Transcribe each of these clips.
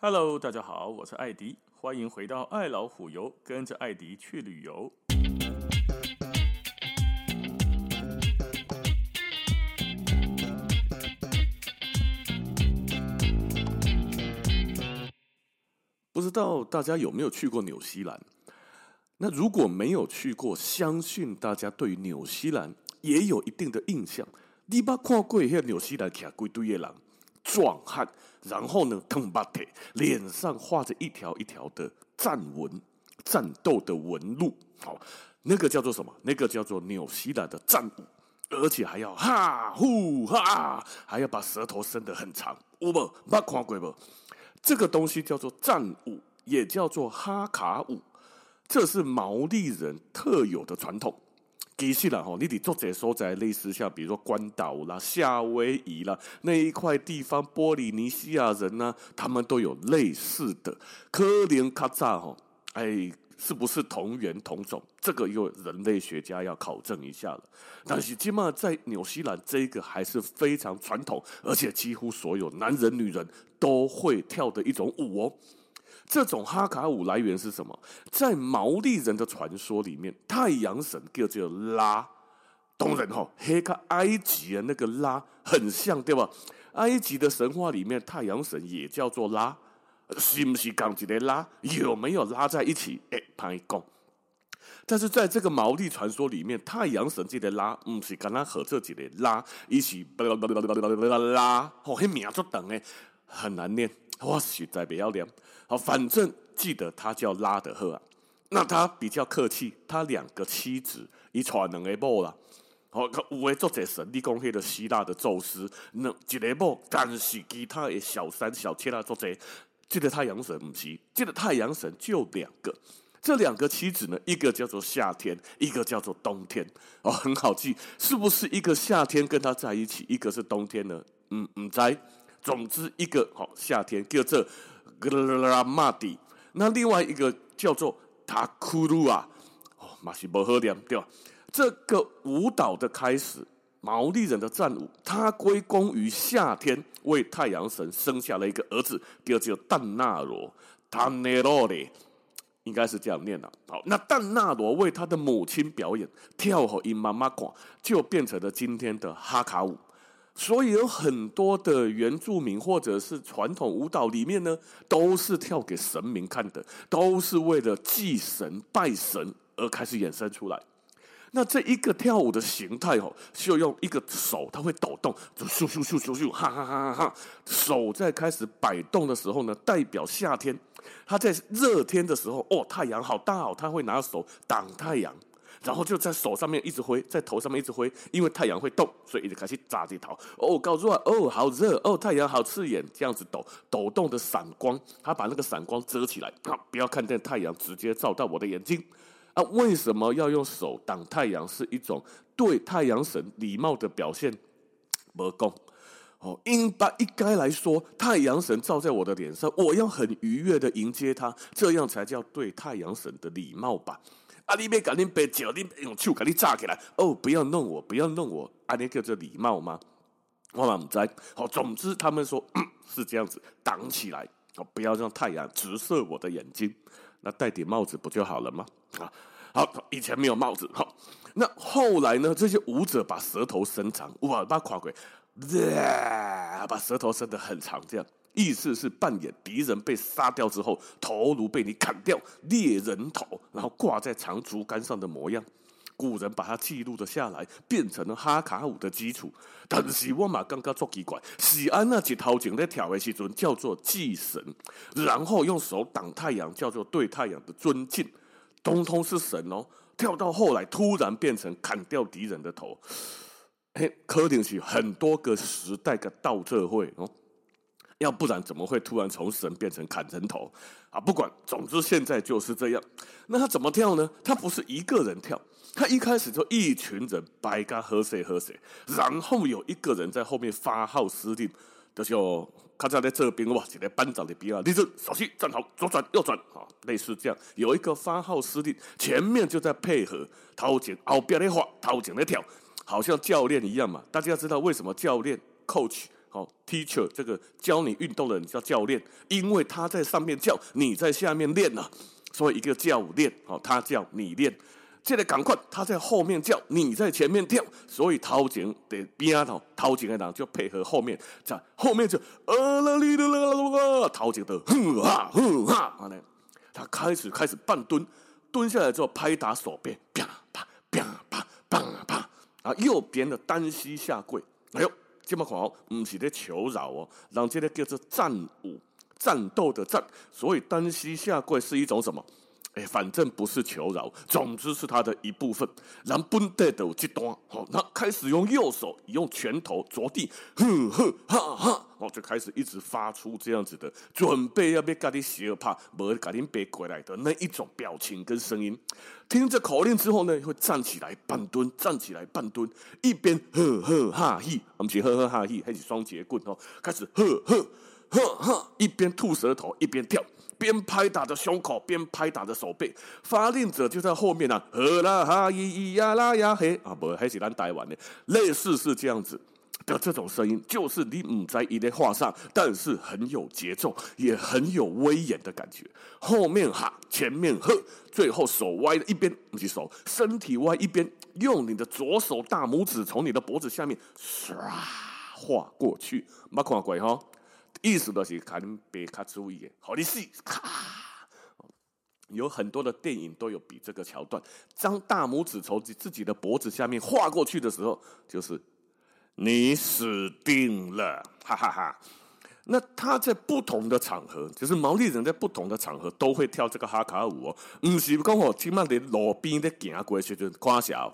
Hello，大家好，我是艾迪，欢迎回到爱老虎游，跟着艾迪去旅游。不知道大家有没有去过纽西兰？那如果没有去过，相信大家对纽西兰也有一定的印象。你把看过一下纽西兰，徛几堆的人，壮汉，然后呢，扛把铁，脸上画着一条一条的战纹，战斗的纹路。好，那个叫做什么？那个叫做纽西兰的战舞，而且还要哈呼哈，还要把舌头伸得很长。有无？捌看过无？这个东西叫做战舞，也叫做哈卡舞，这是毛利人特有的传统。其实啦，吼，你得做这所在，类似像比如说关岛啦、夏威夷啦那一块地方，波利尼西亚人呢、他们都有类似的。科林卡扎吼，哎，是不是同源同种？这个有人类学家要考证一下了。但是起码在纽西兰，这个还是非常传统，而且几乎所有男人、女人都会跳的一种舞哦。这种哈卡舞来源是什么？在毛利人的传说里面，太阳神叫做拉。当然哈，黑卡埃及的那个拉很像，对吧？埃及的神话里面，太阳神也叫做拉，是不是讲一个拉？有没有拉在一起？哎，歹讲。但是在这个毛利传说里面，太阳神这个拉，不是跟他合这几个拉一起拉，哦，嘿名足长诶，很难念。我实在不要脸，好，反正记得他叫拉德赫啊。那他比较客气，他两个妻子，一传两个某啦。好，有的作者神，你讲那个希腊的宙斯，那一个某，但是其他的小三小妾啦作者，这个太阳神不是，这个太阳神就两个，这两个妻子呢，一个叫做夏天，一个叫做冬天。哦，很好记，是不是一个夏天跟他在一起，一个是冬天呢？嗯，唔知。总之，一个好夏天叫做格拉马蒂，那另外一个叫做塔库鲁啊，哦，马西伯赫点对吧？这个舞蹈的开始，毛利人的战舞，它归功于夏天为太阳神生下了一个儿子，叫做旦纳罗，塔内罗嘞，应该是这样念的。好，那旦纳罗为他的母亲表演跳好伊妈妈款，就变成了今天的哈卡舞。所以有很多的原住民或者是传统舞蹈里面呢，都是跳给神明看的，都是为了祭神拜神而开始衍生出来。那这一个跳舞的形态哦，就用一个手，它会抖动，就咻咻咻咻咻，哈哈哈哈哈！手在开始摆动的时候呢，代表夏天；它在热天的时候，哦，太阳好大哦，它会拿手挡太阳。然后就在手上面一直挥，在头上面一直挥，因为太阳会动，所以一直开始炸地头。哦，告诉我，哦，好热，哦，太阳好刺眼，这样子抖抖动的闪光，他把那个闪光遮起来，啊，不要看见太阳直接照到我的眼睛。啊，为什么要用手挡太阳？是一种对太阳神礼貌的表现。没讲哦，应把应该来说，太阳神照在我的脸上，我要很愉悦的迎接他，这样才叫对太阳神的礼貌吧。啊！你别赶紧被叫，你用手给你炸起来哦！不要弄我，不要弄我！啊，那叫做礼貌吗？我嘛不知。好，总之他们说、嗯、是这样子挡起来，哦，不要让太阳直射我的眼睛。那戴顶帽子不就好了吗？啊，好，以前没有帽子。好，那后来呢？这些舞者把舌头伸长，哇，把垮鬼，把舌头伸得很长，这样。意思是扮演敌人被杀掉之后，头颅被你砍掉，猎人头，然后挂在长竹竿上的模样。古人把它记录了下来，变成了哈卡舞的基础。但是我嘛刚刚做奇怪，喜安那几套景在跳的时阵叫做祭神，然后用手挡太阳叫做对太阳的尊敬，通通是神哦。跳到后来突然变成砍掉敌人的头，嘿，可能是很多个时代的倒这会哦。要不然怎么会突然从神变成砍人头啊？不管，总之现在就是这样。那他怎么跳呢？他不是一个人跳，他一开始就一群人白干喝谁喝谁，然后有一个人在后面发号施令，就是他在这边哇，这个班长的边啊，立正，稍息，站好，左转右转啊，类似这样，有一个发号施令，前面就在配合，头前后边的话，头前的跳，好像教练一样嘛。大家知道为什么教练 coach？好，teacher 这个教你运动的人叫教练，因为他在上面叫，你在下面练了，所以一个教练，好，他叫你练。现在赶快，他在后面叫，你在前面跳，所以头前的边头头前的人就配合后面，在后面就呃啦哩啦啦啦啦，头前的哼哈哼哈，他开始开始半蹲，蹲下来之后拍打手臂，啪，啊，右边的单膝下跪，哎呦，这么好，不是在求饶哦，让这个叫做战舞，战斗的战，所以单膝下跪是一种什么？哎，反正不是求饶，总之是他的一部分。然后本地的这端，好，那开始用右手用拳头着地，呵呵哈哈，哦，就开始一直发出这样子的，准备要被咖喱血怕，没咖喱背过来的那一种表情跟声音。听着口令之后呢，会站起来半蹲，站起来半蹲，一边呵呵哈嘿，我们是呵呵哈嘿，还是双截棍哦，开始呵呵呵呵，一边吐舌头一边跳。边拍打着胸口，边拍打着手背，发令者就在后面啊，呵啦哈咿咿呀啦呀嘿啊，不，还是咱台湾的，类似是这样子的这种声音，就是你唔在一的画上，但是很有节奏，也很有威严的感觉。后面哈，前面呵，最后手歪了一边，不是手，身体歪一边，用你的左手大拇指从你的脖子下面唰划过去，没看过哈。意思就是可能别卡注意的，好的是咔，有很多的电影都有比这个桥段，张大拇指从自己的脖子下面划过去的时候，就是你死定了，哈哈哈，那他在不同的场合，就是毛利人在不同的场合都会跳这个哈卡舞哦，不是讲哦，起码在路边的行过去就夸小。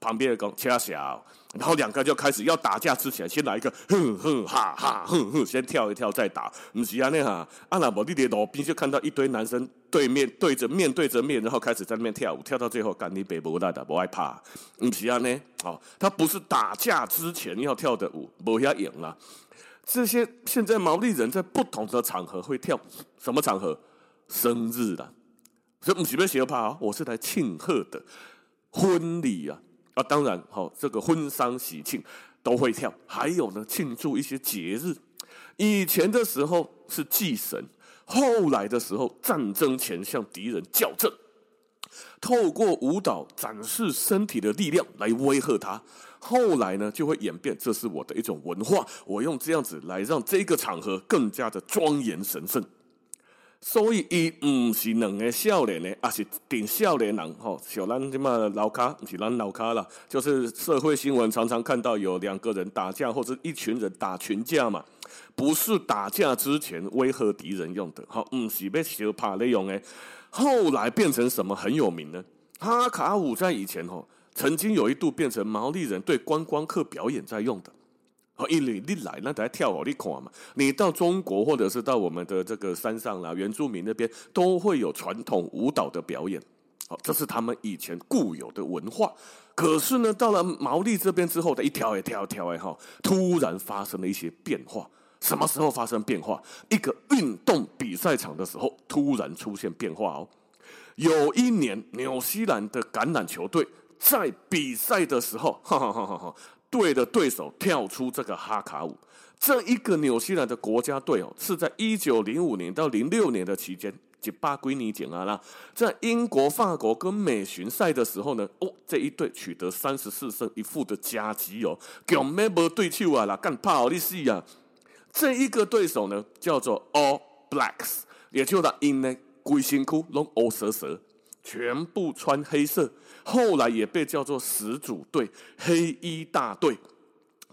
旁边的讲掐小，然后两个就开始要打架之前，先来一个哼哼哈哈哼哼，先跳一跳再打。不是啊，那哈阿拉伯弟弟罗宾就看到一堆男生对面对着面对着面，然后开始在那边跳舞，跳到最后干你北不大的不害怕。不是啊，呢，哦，他不是打架之前要跳的舞，不要赢了。这些现在毛利人在不同的场合会跳，什么场合？生日的，所以不是要学怕，我是来庆贺的婚礼啊。啊，当然，好，这个婚丧喜庆都会跳，还有呢，庆祝一些节日。以前的时候是祭神，后来的时候战争前向敌人校正，透过舞蹈展示身体的力量来威吓他。后来呢，就会演变，这是我的一种文化，我用这样子来让这个场合更加的庄严神圣。所以，伊唔是两个少年的，而是顶少年人吼。小兰这么老卡，不是咱老卡啦，就是社会新闻常常看到有两个人打架，或者一群人打群架嘛，不是打架之前威吓敌人用的，好，唔是被小怕的用诶。后来变成什么很有名呢？哈卡舞在以前吼，曾经有一度变成毛利人对观光客表演在用的。因为你来，那在跳哦你看嘛。你到中国或者是到我们的这个山上啦，原住民那边都会有传统舞蹈的表演。好，这是他们以前固有的文化。可是呢，到了毛利这边之后，的一跳一跳一跳哎哈，突然发生了一些变化。什么时候发生变化？一个运动比赛场的时候，突然出现变化哦。有一年，纽西兰的橄榄球队在比赛的时候，哈哈哈哈哈。队的对手跳出这个哈卡舞，这一个纽西兰的国家队哦，是在一九零五年到零六年的期间，吉巴圭尼简阿拉在英国、法国跟美巡赛的时候呢，哦，这一队取得三十四胜一负的佳绩哦，叫咩无对手啊啦，干怕奥利西啊，这一个对手呢叫做 All Blacks，也就是因呢龟辛苦拢乌蛇蛇。全部穿黑色，后来也被叫做始祖队、黑衣大队。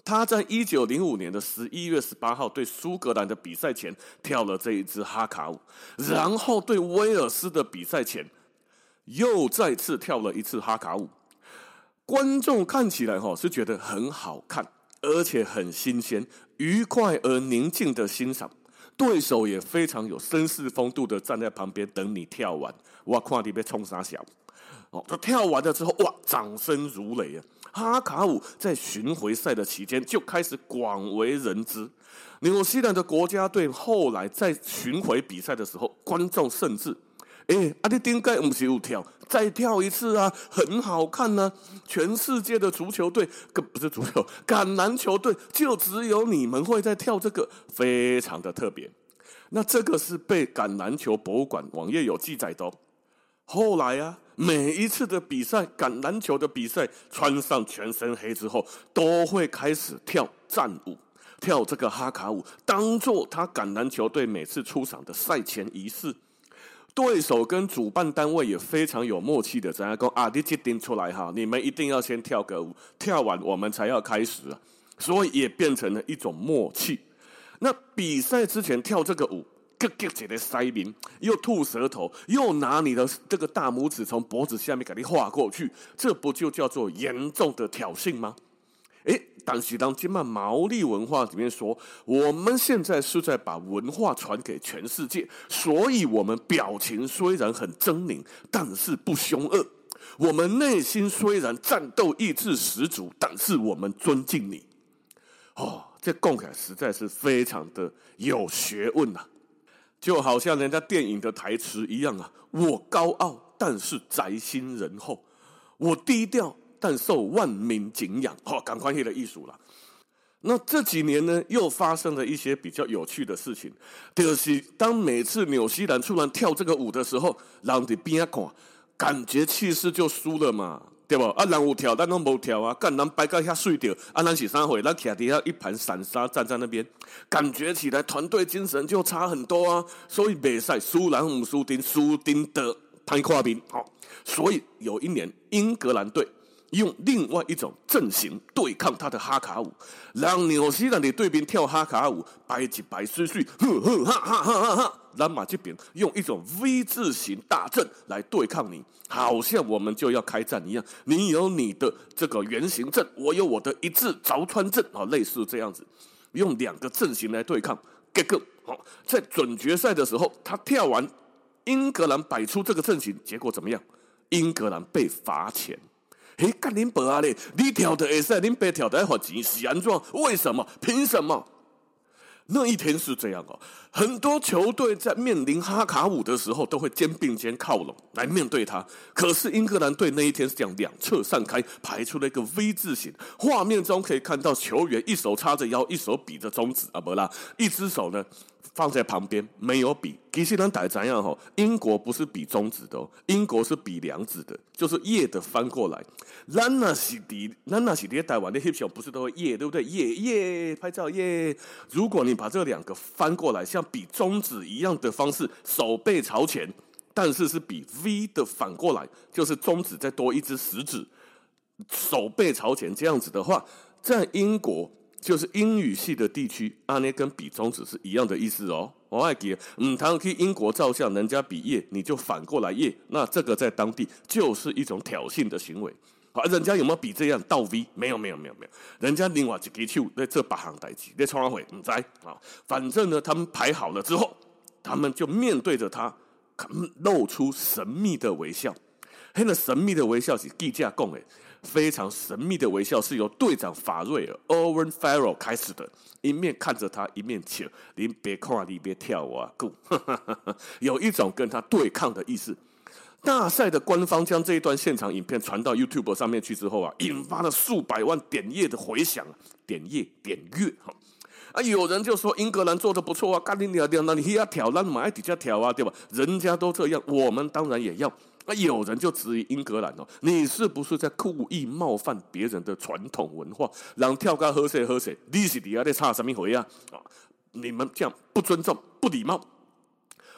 他在一九零五年的十一月十八号对苏格兰的比赛前跳了这一支哈卡舞，然后对威尔斯的比赛前又再次跳了一次哈卡舞。观众看起来哈是觉得很好看，而且很新鲜、愉快而宁静的欣赏。对手也非常有绅士风度的站在旁边等你跳完。哇看你被冲啥小哦，他跳完了之后，哇，掌声如雷啊！哈卡舞在巡回赛的期间就开始广为人知。纽西兰的国家队后来在巡回比赛的时候，观众甚至哎，阿弟丁盖不是有跳，再跳一次啊，很好看呢、啊。全世界的足球队，不是足球，橄榄球队，就只有你们会在跳这个，非常的特别。那这个是被橄榄球博物馆网页有记载的、后来啊，每一次的比赛，橄榄球的比赛，穿上全身黑之后，都会开始跳战舞，跳这个哈卡舞，当做他橄榄球队每次出场的赛前仪式。对手跟主办单位也非常有默契的，怎样讲啊？你决定出来哈，你们一定要先跳个舞，跳完我们才要开始啊。所以也变成了一种默契。那比赛之前跳这个舞，咯咯起来塞明，又吐舌头，又拿你的这个大拇指从脖子下面给你划过去，这不就叫做严重的挑衅吗？诶，但是当今麦毛利文化里面说，我们现在是在把文化传给全世界，所以我们表情虽然很狰狞，但是不凶恶；我们内心虽然战斗意志十足，但是我们尊敬你。哦，这讲起来实在是非常的有学问呐、啊，就好像人家电影的台词一样啊，我高傲，但是宅心仁厚；我低调。但受万民敬仰，好、哦，赶快去的艺术了。那这几年呢，又发生了一些比较有趣的事情，就是当每次纽西兰突然跳这个舞的时候，人在边看，感觉气势就输了嘛，对不？啊，人有跳，咱拢无跳啊，干人摆个遐水调，啊，咱是啥会？咱徛底下一盘散沙站在那边，感觉起来团队精神就差很多啊。所以比赛输人唔输阵，输阵的歹看面，好、哦。所以有一年英格兰队。用另外一种阵型对抗他的哈卡舞，让纽西兰的队兵跳哈卡舞，摆一摆水水，呵呵哈哈哈哈哈。兰马这边用一种 V 字形大阵来对抗你，好像我们就要开战一样。你有你的这个圆形阵，我有我的一字凿穿阵啊，类似这样子，用两个阵型来对抗。结果，好，在准决赛的时候，他跳完，英格兰摆出这个阵型，结果怎么样？英格兰被罚钱。诶，干恁爸啊嘞！你跳的会使，恁爸跳的还罚钱，是安怎？为什么？凭什么？那一天是这样哦，很多球队在面临哈卡舞的时候，都会肩并肩靠拢来面对他。可是英格兰队那一天是这样两侧散开，排出了一个 V 字形。画面中可以看到球员一手叉着腰，一手比着中指啊，不啦，一只手呢。放在旁边没有比，其实咱大家知样吼，英国不是比中指的哦，英国是比两指的，就是耶的翻过来。咱那是的，咱那是的台湾的翕相不是都会耶，对不对？耶耶，拍照耶。如果你把这两个翻过来，像比中指一样的方式，手背朝前，但是是比 V 的反过来，就是中指再多一只食指，手背朝前这样子的话，在英国。就是英语系的地区，阿捏跟比中指是一样的意思哦。我爱给，嗯，他们去英国照相，人家比耶，你就反过来耶，那这个在当地就是一种挑衅的行为。好，人家有没有比这样倒 V？没有，没有，没有，没有。人家另外一个手在这八行代志，在创会，唔知啊。反正呢，他们排好了之后，他们就面对着他，露出神秘的微笑。嘿，那神秘的微笑是记者讲的。非常神秘的微笑是由队长法瑞尔 Owen Farrell 开始的，一面看着他，一面请：“您别看，你别跳啊，够，有一种跟他对抗的意思。大赛的官方将这一段现场影片传到 YouTube 上面去之后啊，引发了数百万点阅的回响，点阅点阅哈啊，有人就说英格兰做的不错啊，赶紧跳跳，那你要挑，那马爱底下挑啊，对吧？人家都这样，我们当然也要。那有人就质疑英格兰哦，你是不是在故意冒犯别人的传统文化？让跳高喝水喝水，你是底下在插什么回啊？啊，你们这样不尊重、不礼貌。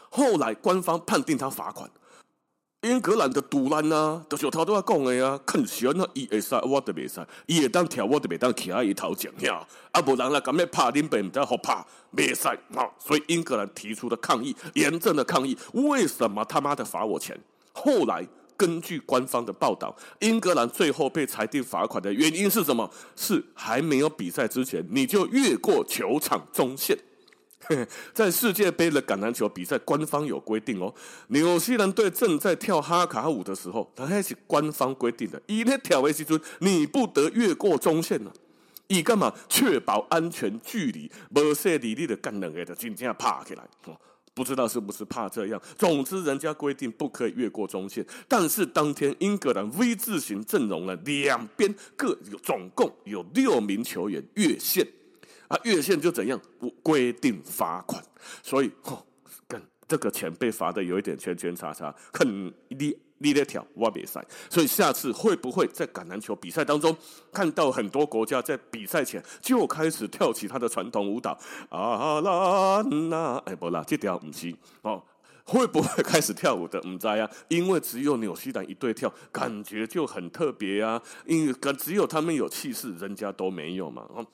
后来官方判定他罚款。英格兰的赌烂呐，都是他都要讲的呀。看喜欢那伊会使，我都袂使；伊会当跳，我都袂当徛伊头前呀。啊，不然啦，敢要拍恁爸唔知好拍，袂使啊。所以英格兰提出了抗议，严正的抗议。为什么他妈的罚我钱？后来根据官方的报道，英格兰最后被裁定罚款的原因是什么？是还没有比赛之前你就越过球场中线。在世界杯的橄榄球比赛，官方有规定哦。纽西兰队正在跳哈卡舞的时候，它还是官方规定的，以那跳为基准，你不得越过中线呢。以干嘛？确保安全距离，不设立你的干两个的真正拍起来。不知道是不是怕这样。总之，人家规定不可以越过中线。但是当天英格兰 V 字形阵容了，两边各有总共有六名球员越线啊，越线就怎样？规定罚款。所以，哦，跟这个钱被罚的有一点圈圈叉叉，很厉。你在跳，我比赛，所以下次会不会在橄榄球比赛当中看到很多国家在比赛前就开始跳起他的传统舞蹈？啊啦啦，哎不啦，这条不是哦，会不会开始跳舞的？唔知啊，因为只有纽西兰一对跳，感觉就很特别啊，因为只有他们有气势，人家都没有嘛。哦，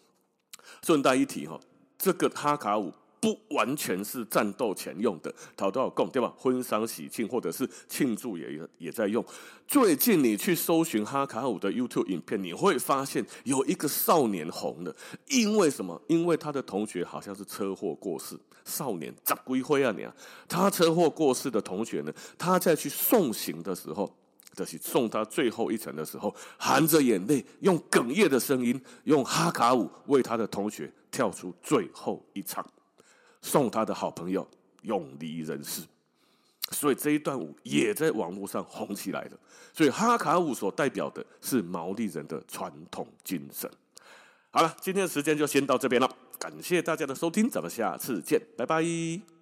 顺带一提哈，这个哈卡舞。不完全是战斗前用的，讨到供对吧？婚丧喜庆或者是庆祝也也在用。最近你去搜寻哈卡舞的 YouTube 影片，你会发现有一个少年红了，因为什么？因为他的同学好像是车祸过世。少年咋归灰啊你啊？他车祸过世的同学呢？他在去送行的时候，就是送他最后一程的时候，含着眼泪，用哽咽的声音，用哈卡舞为他的同学跳出最后一场。送他的好朋友永离人世，所以这一段舞也在网络上红起来了。所以哈卡舞所代表的是毛利人的传统精神。好了，今天的时间就先到这边了，感谢大家的收听，咱们下次见，拜拜。